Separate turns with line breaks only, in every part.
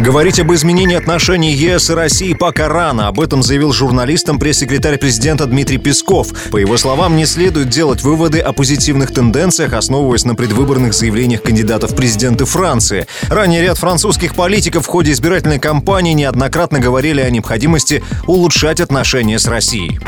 Говорить об изменении отношений ЕС и России пока рано. Об этом заявил журналистам пресс-секретарь президента Дмитрий Песков. По его словам, не следует делать выводы о позитивных тенденциях, основываясь на предвыборных заявлениях кандидатов в президенты Франции. Ранее ряд французских политиков в ходе избирательной кампании неоднократно говорили о необходимости улучшать отношения с Россией.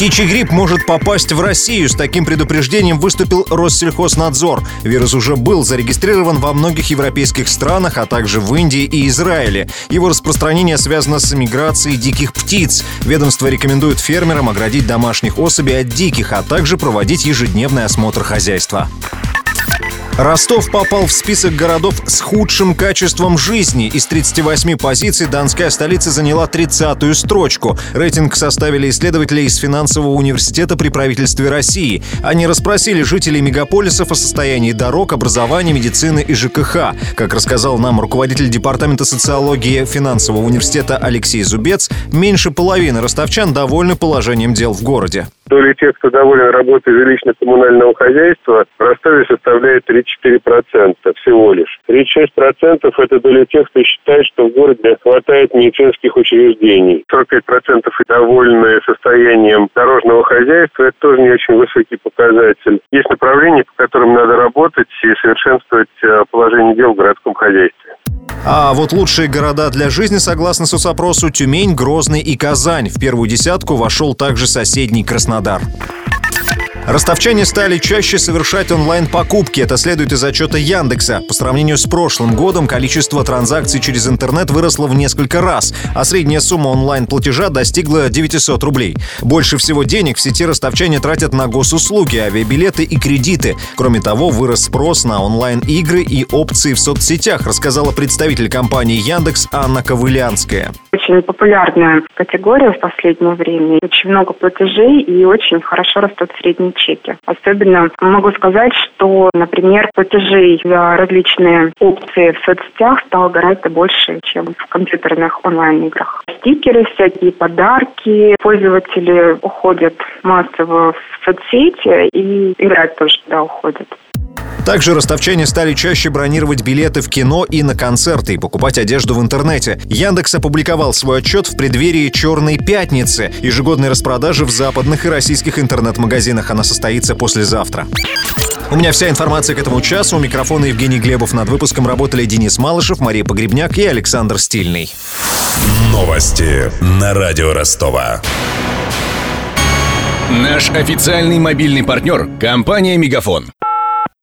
Птичий грипп может попасть в Россию. С таким предупреждением выступил Россельхознадзор. Вирус уже был зарегистрирован во многих европейских странах, а также в Индии и Израиле. Его распространение связано с миграцией диких птиц. Ведомство рекомендует фермерам оградить домашних особей от диких, а также проводить ежедневный осмотр хозяйства. Ростов попал в список городов с худшим качеством жизни. Из 38 позиций Донская столица заняла 30-ю строчку. Рейтинг составили исследователи из финансового университета при правительстве России. Они расспросили жителей мегаполисов о состоянии дорог, образования, медицины и ЖКХ. Как рассказал нам руководитель департамента социологии финансового университета Алексей Зубец, меньше половины ростовчан довольны положением дел в городе.
Доля тех, кто доволен работой жилищно-коммунального хозяйства, в Ростове составляет 3-4% всего лишь. 36% это доля тех, кто считает, что в городе хватает медицинских учреждений. 45% довольны состоянием дорожного хозяйства. Это тоже не очень высокий показатель. Есть направления, по которым надо работать и совершенствовать э, положение дел в городском хозяйстве.
А вот лучшие города для жизни, согласно соцопросу, Тюмень, Грозный и Казань. В первую десятку вошел также соседний Краснодар. Ростовчане стали чаще совершать онлайн-покупки. Это следует из отчета Яндекса. По сравнению с прошлым годом количество транзакций через интернет выросло в несколько раз, а средняя сумма онлайн-платежа достигла 900 рублей. Больше всего денег в сети ростовчане тратят на госуслуги, авиабилеты и кредиты. Кроме того, вырос спрос на онлайн-игры и опции в соцсетях, рассказала представитель компании Яндекс Анна Ковылянская.
Очень популярная категория в последнее время. Очень много платежей и очень хорошо растут средние чеки. Особенно могу сказать, что, например, платежей за различные опции в соцсетях стало гораздо больше, чем в компьютерных онлайн-играх. Стикеры, всякие подарки. Пользователи уходят массово в соцсети и играть тоже туда уходят.
Также ростовчане стали чаще бронировать билеты в кино и на концерты и покупать одежду в интернете. Яндекс опубликовал свой отчет в преддверии «Черной пятницы» ежегодной распродажи в западных и российских интернет-магазинах. Она состоится послезавтра. У меня вся информация к этому часу. У микрофона Евгений Глебов. Над выпуском работали Денис Малышев, Мария Погребняк и Александр Стильный.
Новости на радио Ростова.
Наш официальный мобильный партнер – компания «Мегафон».